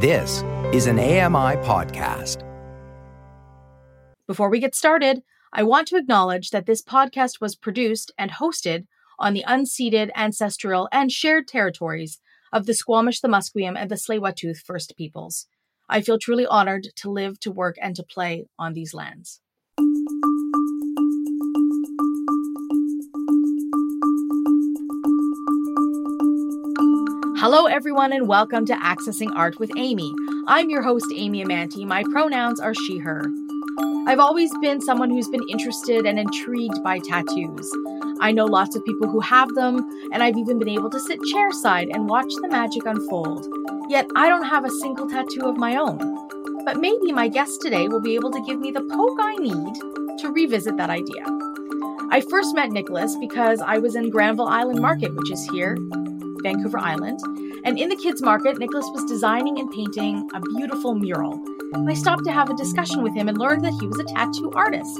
This is an AMI podcast. Before we get started, I want to acknowledge that this podcast was produced and hosted on the unceded, ancestral, and shared territories of the Squamish, the Musqueam, and the tsleil First Peoples. I feel truly honored to live, to work, and to play on these lands. Hello, everyone, and welcome to Accessing Art with Amy. I'm your host, Amy Amantea. My pronouns are she, her. I've always been someone who's been interested and intrigued by tattoos. I know lots of people who have them, and I've even been able to sit chairside and watch the magic unfold. Yet I don't have a single tattoo of my own. But maybe my guest today will be able to give me the poke I need to revisit that idea. I first met Nicholas because I was in Granville Island Market, which is here, Vancouver Island. And in the kids' market, Nicholas was designing and painting a beautiful mural. And I stopped to have a discussion with him and learned that he was a tattoo artist.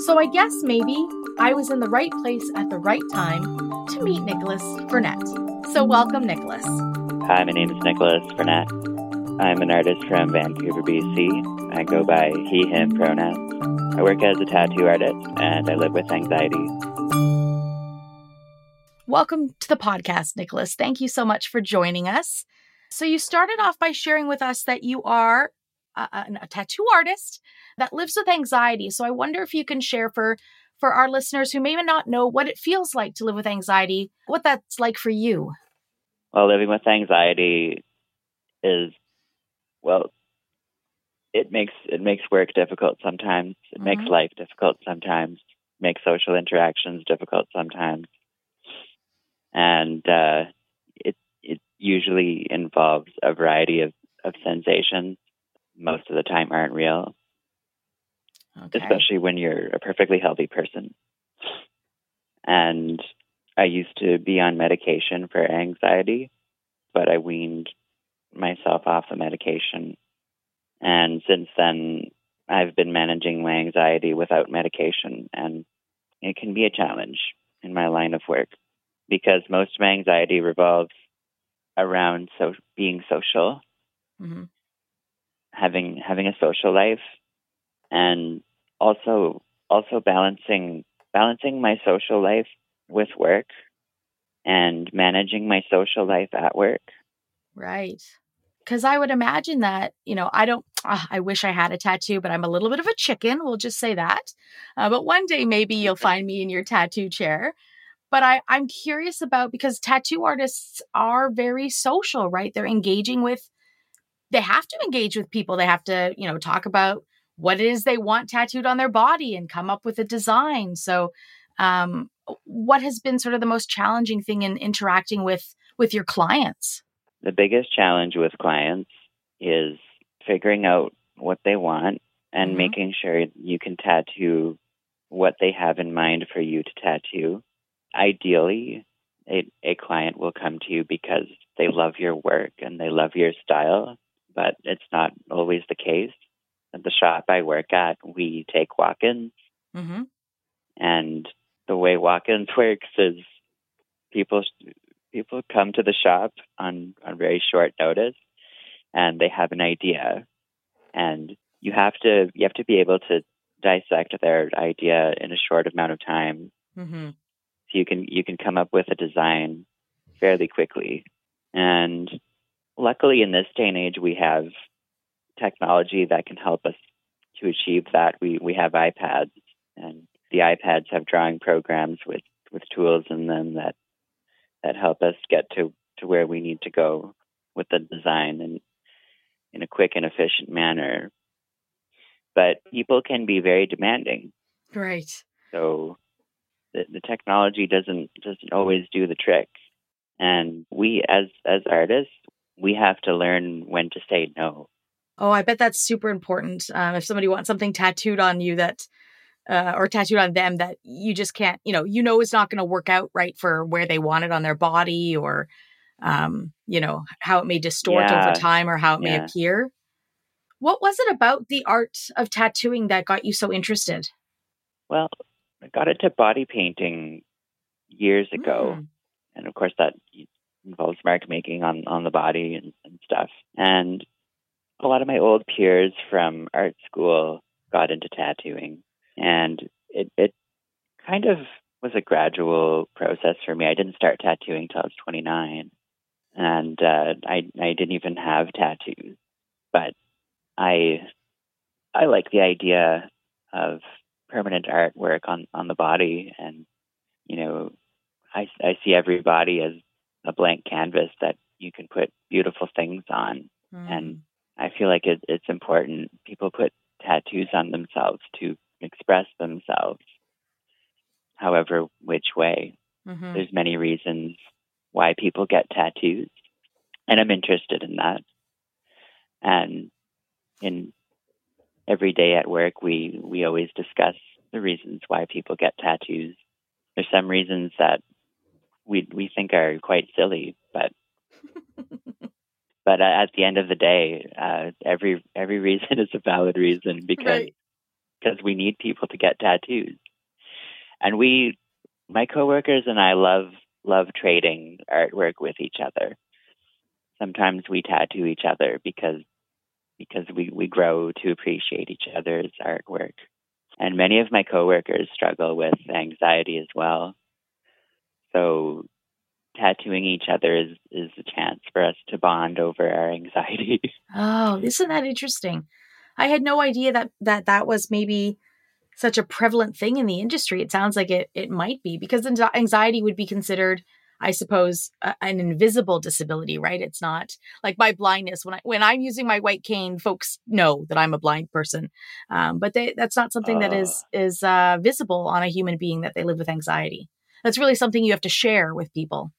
So I guess maybe I was in the right place at the right time to meet Nicholas Burnett. So welcome, Nicholas. Hi, my name is Nicholas Burnett. I'm an artist from Vancouver, BC. I go by he, him pronouns. I work as a tattoo artist and I live with anxiety. Welcome to the podcast, Nicholas. Thank you so much for joining us. So, you started off by sharing with us that you are a, a, a, tattoo artist that lives with anxiety. So, I wonder if you can share for for our listeners who may not know what it feels like to live with anxiety, what that's like for you. Well, living with anxiety is well, it makes it makes work difficult sometimes. It mm-hmm. makes life difficult sometimes. Makes social interactions difficult sometimes and uh, it it usually involves a variety of, of sensations. Most of the time, aren't real, okay. especially when you're a perfectly healthy person. And I used to be on medication for anxiety, but I weaned myself off the medication. And since then, I've been managing my anxiety without medication, and it can be a challenge in my line of work because most of my anxiety revolves around so being social, mm-hmm. having having a social life, and also also balancing balancing my social life with work and managing my social life at work. Right. Because I would imagine that, you know, I don't, uh, I wish I had a tattoo, but I'm a little bit of a chicken. We'll just say that. Uh, but one day maybe you'll find me in your tattoo chair but I, I'm curious about because tattoo artists are very social, right? They're engaging with, they have to engage with people. They have to, you know, talk about what it is they want tattooed on their body and come up with a design. So, um, what has been sort of the most challenging thing in interacting with with your clients? The biggest challenge with clients is figuring out what they want and mm-hmm. making sure you can tattoo what they have in mind for you to tattoo ideally, a, a client will come to you because they love your work and they love your style, but it's not always the case. At the shop I work at, we take walk ins. Mm-hmm. And the way walk ins works is people people come to the shop on, on very short notice and they have an idea and you have to you have to be able to dissect their idea in a short amount of time mm-hmm. So you can you can come up with a design fairly quickly. And luckily in this day and age we have technology that can help us to achieve that. We we have iPads and the iPads have drawing programs with, with tools in them that that help us get to, to where we need to go with the design and in a quick and efficient manner. But people can be very demanding. Right. So the, the technology doesn't doesn't always do the trick. And we as as artists, we have to learn when to say no. Oh, I bet that's super important. Um, if somebody wants something tattooed on you that, uh, or tattooed on them that you just can't, you know, you know, it's not going to work out right for where they want it on their body, or, um, you know, how it may distort yeah. over time, or how it yeah. may appear. What was it about the art of tattooing that got you so interested? Well, I got into body painting years ago, mm. and of course that involves mark making on on the body and, and stuff. And a lot of my old peers from art school got into tattooing, and it, it kind of was a gradual process for me. I didn't start tattooing till I was 29, and uh, I I didn't even have tattoos, but I I like the idea of permanent artwork on on the body, and you know, I I see every body as a blank canvas that you can put beautiful things on, mm. and I feel like it, it's important. People put tattoos on themselves to express themselves, however which way. Mm-hmm. There's many reasons why people get tattoos, and I'm interested in that. And in every day at work, we we always discuss the reasons why people get tattoos. There's some reasons that we we think are quite silly, but but at the end of the day, uh, every every reason is a valid reason because right. because we need people to get tattoos, and we, my coworkers and I love love trading artwork with each other. Sometimes we tattoo each other because because we, we grow to appreciate each other's artwork. And many of my coworkers struggle with anxiety as well. So tattooing each other is, is a chance for us to bond over our anxiety. Oh, isn't that interesting? I had no idea that that, that was maybe such a prevalent thing in the industry. It sounds like it, it might be because anxiety would be considered – I suppose, a, an invisible disability, right? It's not like my blindness. When I when I'm using my white cane, folks know that I'm a blind person, um, but they, that's not something uh, that is ah. is uh, visible on a human being that they live with anxiety. That's really something you have to share with people.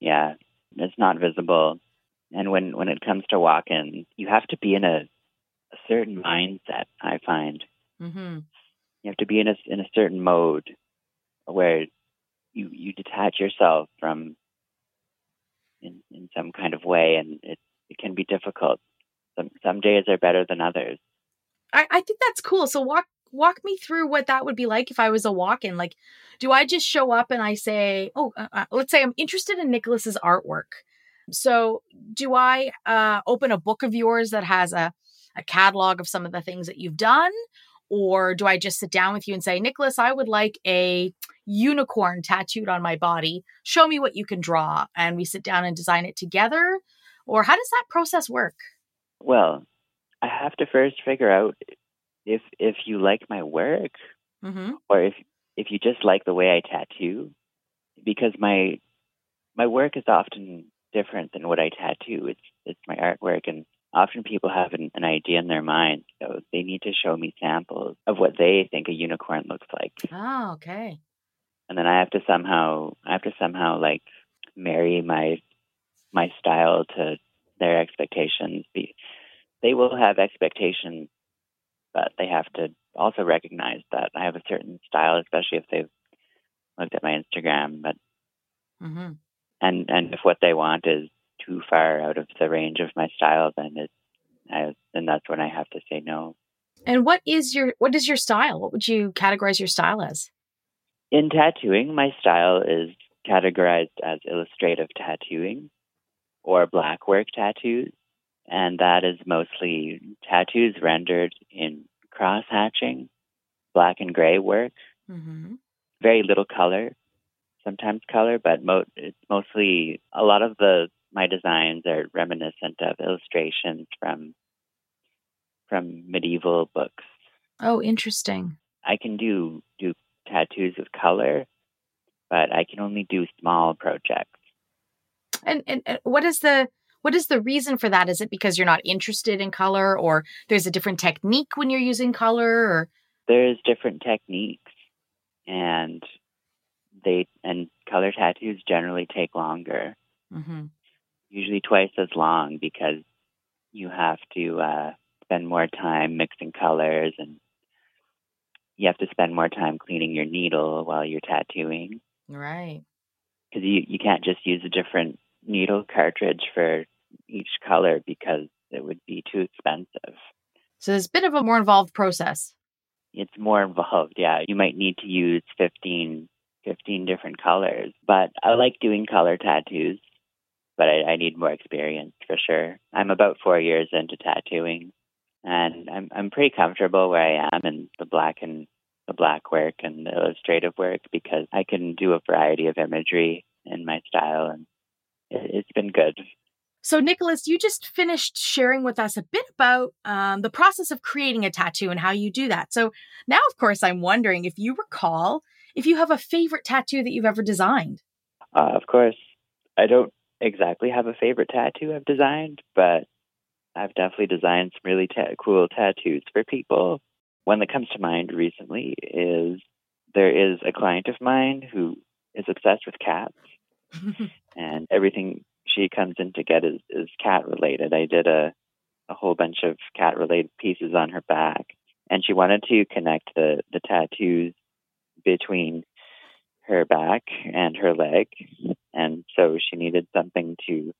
Yeah, it's not visible, and when when it comes to walking, you have to be in a, a certain mindset. I find mm-hmm. you have to be in a in a certain mode where you you detach yourself from in in some kind of way, and it it can be difficult. Some some days are better than others. I, I think that's cool. So walk walk me through what that would be like if I was a walk-in. Like, do I just show up and I say, oh, uh, uh, let's say I'm interested in Nicholas's artwork. So do I uh, open a book of yours that has a a catalog of some of the things that you've done, or do I just sit down with you and say, Nicholas, I would like a unicorn tattooed on my body. Show me what you can draw. And we sit down and design it together? Or how does that process work? Well, I have to first figure out if if you like my work mm-hmm. or if if you just like the way I tattoo because my my work is often different than what I tattoo. It's it's my artwork and often people have an, an, idea in their mind, so they need to show me samples of what they think a unicorn looks like. Oh, okay. And then I have to somehow, I have to somehow like marry my my style to their expectations. They will have expectations, but they have to also recognize that I have a certain style, especially if they've looked at my Instagram. But mm-hmm. and and if what they want is too far out of the range of my style, then it, I, then that's when I have to say no. And what is your what is your style? What would you categorize your style as? In tattooing, my style is categorized as illustrative tattooing or black work tattoos, and that is mostly tattoos rendered in cross hatching, black and gray work, mm-hmm. very little color, sometimes color, but mo- it's mostly a lot of the my designs are reminiscent of illustrations from from medieval books. Oh, interesting. I can do do tattoos with color, but I can only do small projects. And and, and what is the what is the reason for that? Is it because you're not interested in color or there's a different technique when you're using color or there's different techniques and they and color tattoos generally take longer. Mm-hmm usually twice as long because you have to uh, spend more time mixing colors and you have to spend more time cleaning your needle while you're tattooing. Right. Because you, you can't just use a different needle cartridge for each color because it would be too expensive. So it's a bit of a more involved process. It's more involved, yeah. You might need to use 15, 15 different colors. But I like doing color tattoos but I, I need more experience for sure. I'm about four years into tattooing, and I'm I'm pretty comfortable where I am in the black and the black work and the illustrative work because I can do a variety of imagery in my style, and it, it's been good. So, Nicholas, you just finished sharing with us a bit about um, the process of creating a tattoo and how you do that. So, now, of course, I'm wondering if you recall if you have a favorite tattoo that you've ever designed. Uh, of course, I don't exactly have a favorite tattoo I've designed, but I've definitely designed some really ta- cool tattoos for people. One that comes to mind recently is there is a client of mine who is obsessed with cats, and everything she comes in to get is, is cat related. I did a, a whole bunch of cat related pieces on her back, and she wanted to connect the, the tattoos between her back and her leg, and so she needed something to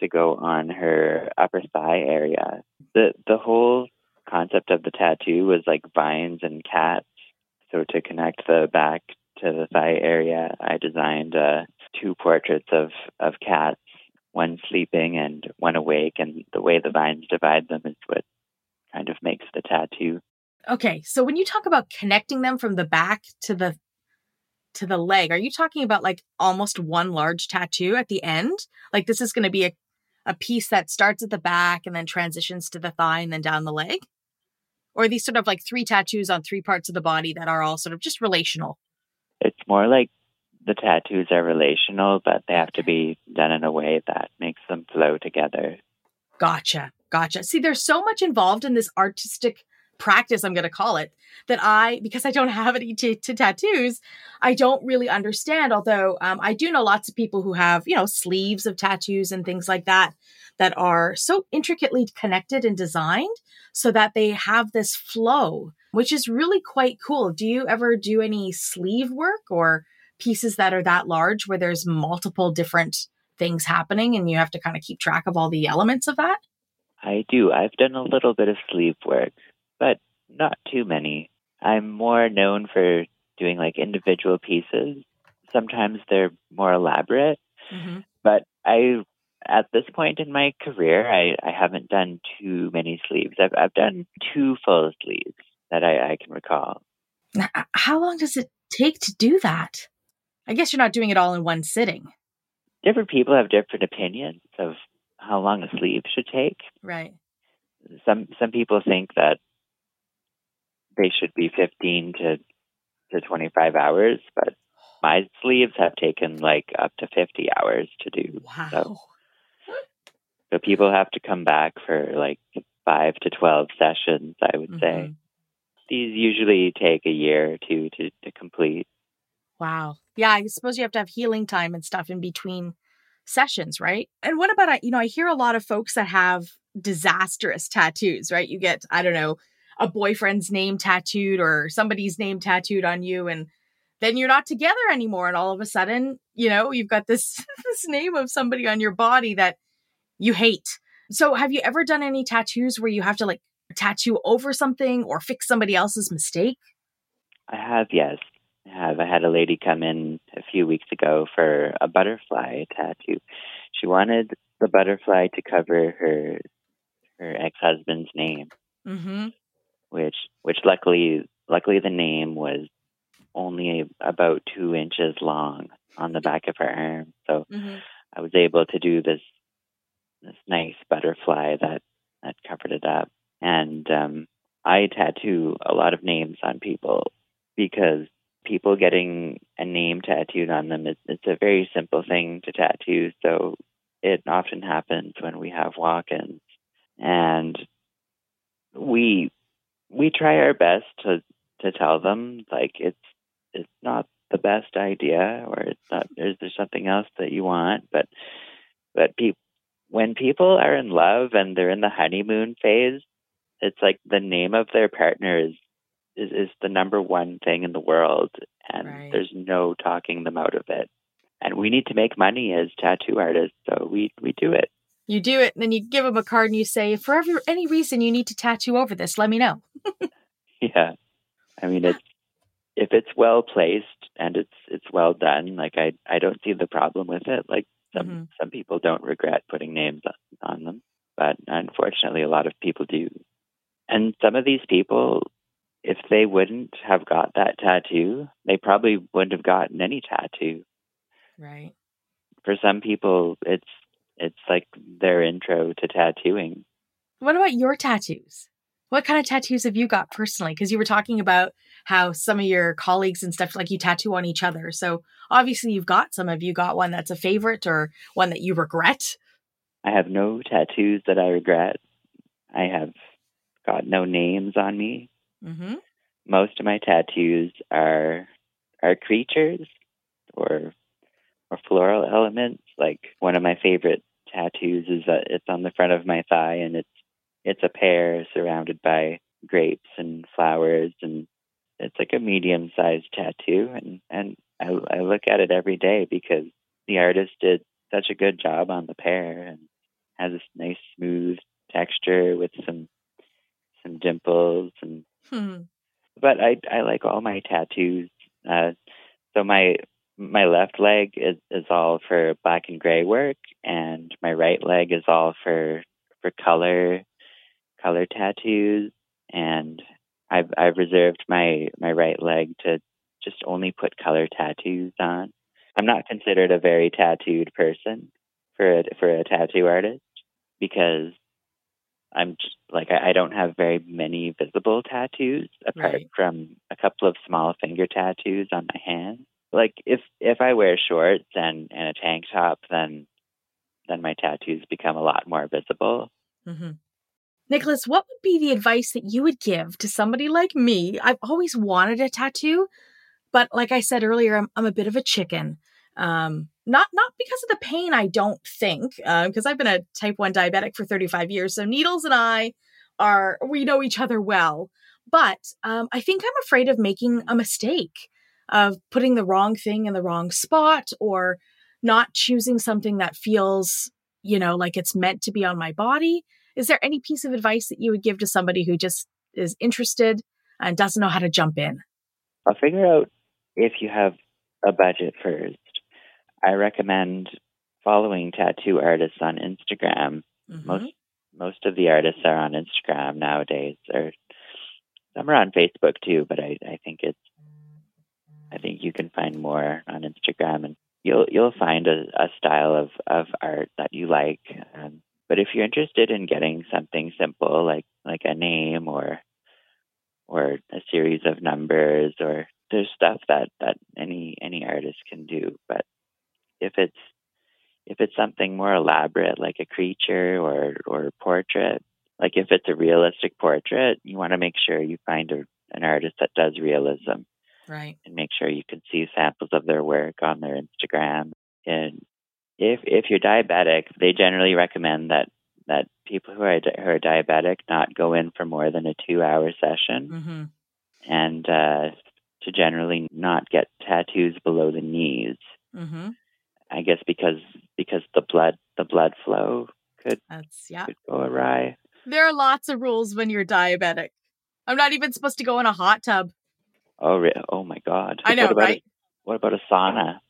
to go on her upper thigh area. the The whole concept of the tattoo was like vines and cats. So to connect the back to the thigh area, I designed uh, two portraits of of cats, one sleeping and one awake, and the way the vines divide them is what kind of makes the tattoo. Okay, so when you talk about connecting them from the back to the to the leg, are you talking about like almost one large tattoo at the end? Like this is going to be a a piece that starts at the back and then transitions to the thigh and then down the leg? Or these sort of like three tattoos on three parts of the body that are all sort of just relational? It's more like the tattoos are relational, but they have to be done in a way that makes them flow together. Gotcha. Gotcha. See, there's so much involved in this artistic practice, I'm going to call it, that I, because I don't have any to tattoos, I don't really understand. Although um, I do know lots of people who have, you know, sleeves of tattoos and things like that that are so intricately connected and designed so that they have this flow, which is really quite cool. Do you ever do any sleeve work or pieces that are that large where there's multiple different things happening and you have to kind of keep track of all the elements of that? I do. I've done a little bit of sleeve work, but not too many. I'm more known for doing like individual pieces. Sometimes they're more elaborate, mm-hmm. but I at this point in my career, I, I haven't done too many sleeves. I've, I've done two full sleeves that I, I can recall. How long does it take to do that? I guess you're not doing it all in one sitting. Different people have different opinions of how long a sleeve should take. Right. Some some people think that they should be 15 to to 25 hours, but my sleeves have taken like up to 50 hours to do. Wow. So so people have to come back for like five to 12 sessions, I would mm-hmm. say. These usually take a year or two to, to complete. Wow. Yeah, I suppose you have to have healing time and stuff in between sessions, right? And what about, I you know, I hear a lot of folks that have disastrous tattoos, right? You get, I don't know, a boyfriend's name tattooed or somebody's name tattooed on you and then you're not together anymore and all of a sudden, you know, you've got this this name of somebody on your body that you hate. So have you ever done any tattoos where you have to like tattoo over something or fix somebody else's mistake? I have, yes. I have. I had a lady come in a few weeks ago for a butterfly tattoo. She wanted the butterfly to cover her her ex husband's name, mm-hmm. Which which luckily luckily the name was only about two inches long on the back of her arm. So mm-hmm. I was able to do this this nice butterfly that that covered it up. And um, I tattoo a lot of names on people because people getting a name tattooed on them is it's a very simple thing to tattoo. So it often happens when we have walk-ins, and we we try our best to to tell them like it's it's not the best idea or it's not is there something else that you want but but people when people are in love and they're in the honeymoon phase, it's like the name of their partner is is, is the number one thing in the world, and right. there's no talking them out of it. And we need to make money as tattoo artists, so we we do it. You do it, and then you give them a card, and you say, "For every, any reason you need to tattoo over this, let me know." yeah, I mean it's if it's well placed and it's it's well done, like I I don't see the problem with it. Like Some Mm-hmm. some people don't regret putting names on, on them, but unfortunately, a lot of people do. And some of these people, if they wouldn't have got that tattoo, they probably wouldn't have gotten any tattoo. Right. For some people, it's it's like their intro to tattooing. What about your tattoos? What kind of tattoos have you got personally? Because you were talking about how some of your colleagues and stuff like you tattoo on each other. So obviously you've got some. Have you got one that's a favorite or one that you regret? I have no tattoos that I regret. I have got no names on me. Mm-hmm. Most of my tattoos are are creatures or or floral elements. Like one of my favorite tattoos is that it's on the front of my thigh and it's it's a pear surrounded by grapes and flowers and it's like a medium sized tattoo and and I, I look at it every day because the artist did such a good job on the pear and has this nice smooth texture with some some dimples and Hmm. but I I like all my tattoos. Uh, so my my left leg is, is all for black and gray work, and my right leg is all for for color color tattoos. And I've I've reserved my my right leg to just only put color tattoos on. I'm not considered a very tattooed person for a, for a tattoo artist because I'm just like I, I don't have very many visible tattoos apart Right. from a couple of small finger tattoos on my hand. Like if if I wear shorts and and a tank top, then then my tattoos become a lot more visible. Mm-hmm. Nicholas, what would be the advice that you would give to somebody like me? I've always wanted a tattoo, but like I said earlier, I'm, I'm a bit of a chicken. Um, not not because of the pain, I don't think, because I've been a type one diabetic for 35 years. So needles and I are we know each other well, but um, I think I'm afraid of making a mistake, of putting the wrong thing in the wrong spot, or not choosing something that feels, you know, like it's meant to be on my body. Is there any piece of advice that you would give to somebody who just is interested and doesn't know how to jump in? I'll figure out if you have a budget first. I recommend following tattoo artists on Instagram. Mm-hmm. Most most of the artists are on Instagram nowadays, or some are on Facebook too. But I, I think it's I think you can find more on Instagram, and you'll you'll find a, a style of, of art that you like. Um, but if you're interested in getting something simple like like a name or or a series of numbers or there's stuff that, that any any artist can do. But if it's if it's something more elaborate like a creature or or a portrait, like if it's a realistic portrait, you want to make sure you find a, an artist that does realism Right. and make sure you can see samples of their work on their Instagram. And if if you're diabetic, they generally recommend that that people who are di- who are diabetic not go in for more than a two hour session, Mm-hmm. and uh, to generally not get tattoos below the knees. Mm-hmm. I guess because because the blood the blood flow could That's yeah. could go awry. There are lots of rules when you're diabetic. I'm not even supposed to go in a hot tub. Oh, re- oh my God! I know, what about right? A, what about a sauna?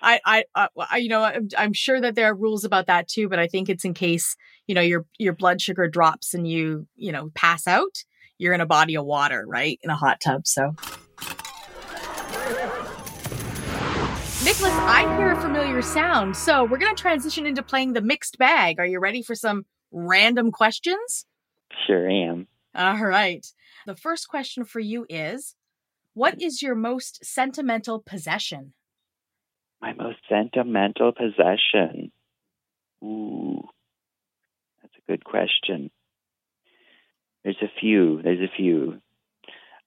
I, I, uh, I you know, I'm, I'm sure that there are rules about that too, but I think it's in case you know your your blood sugar drops and you you know pass out. You're in a body of water, right? In a hot tub. So, Nicholas, I hear a familiar sound. So we're gonna transition into playing the mixed bag. Are you ready for some random questions? Sure am. All right. The first question for you is What is your most sentimental possession? My most sentimental possession. Ooh, that's a good question. There's a few. There's a few.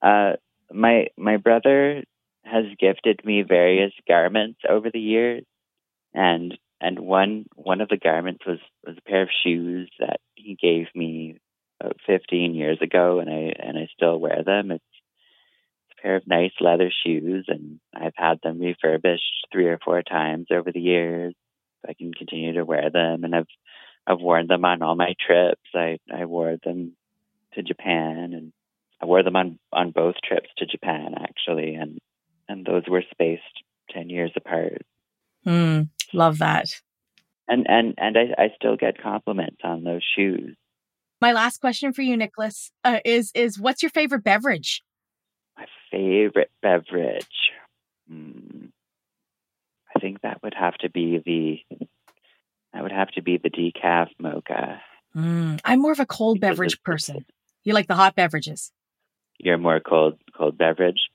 Uh, my my brother has gifted me various garments over the years, and and one one of the garments was was a pair of shoes that he gave me about 15 years ago, and I and I still wear them. It's pair of nice leather shoes, and I've had them refurbished three or four times over the years. I can continue to wear them, and I've I've worn them on all my trips. I I wore them to Japan, and I wore them on on both trips to Japan actually, and and those were spaced ten years apart. Hmm. Love that. And and and I, I still get compliments on those shoes. My last question for you, Nicholas, uh, is is what's your favorite beverage? Favorite beverage. Hmm. I think that would have to be the that would have to be the decaf mocha. Mm, I'm more of a cold Because beverage person. You like the hot beverages? You're more cold cold beverage.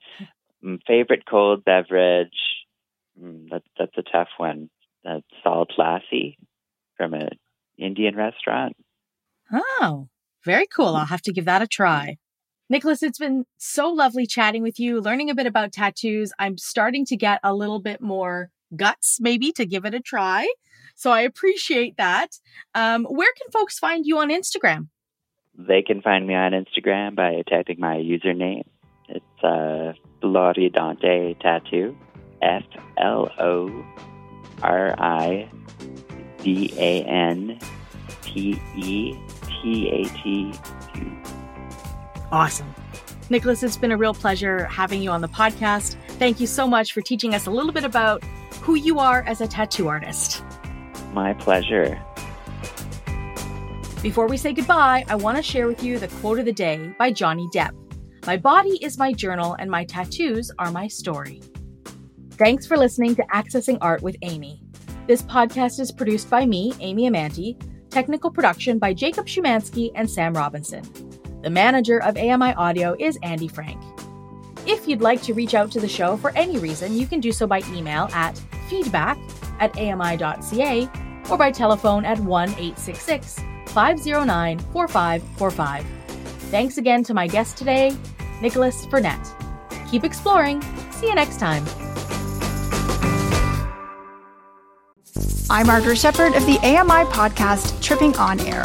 Mm, favorite cold beverage. Mm, that's that's a tough one. That's salt lassi from an Indian restaurant. Oh, very cool. I'll have to give that a try. Nicholas, it's been so lovely chatting with you, learning a bit about tattoos. I'm starting to get a little bit more guts, maybe, to give it a try. So I appreciate that. Um, where can folks find you on Instagram? They can find me on Instagram by typing my username. It's uh, Floridante Tattoo. F L O R I D A N T E T A T two. Awesome. Nicholas, it's been a real pleasure having you on the podcast. Thank you so much for teaching us a little bit about who you are as a tattoo artist. My pleasure. Before we say goodbye, I want to share with you the quote of the day by Johnny Depp My body is my journal, and my tattoos are my story. Thanks for listening to Accessing Art with Amy. This podcast is produced by me, Amy Amantea, technical production by Jacob Shumansky and Sam Robinson. The manager of AMI Audio is Andy Frank. If you'd like to reach out to the show for any reason, you can do so by email at feedback at ami.ca or by telephone at 1 866 509 4545. Thanks again to my guest today, Nicholas Burnett. Keep exploring. See you next time. I'm Margaret Shepard of the AMI podcast Tripping On Air.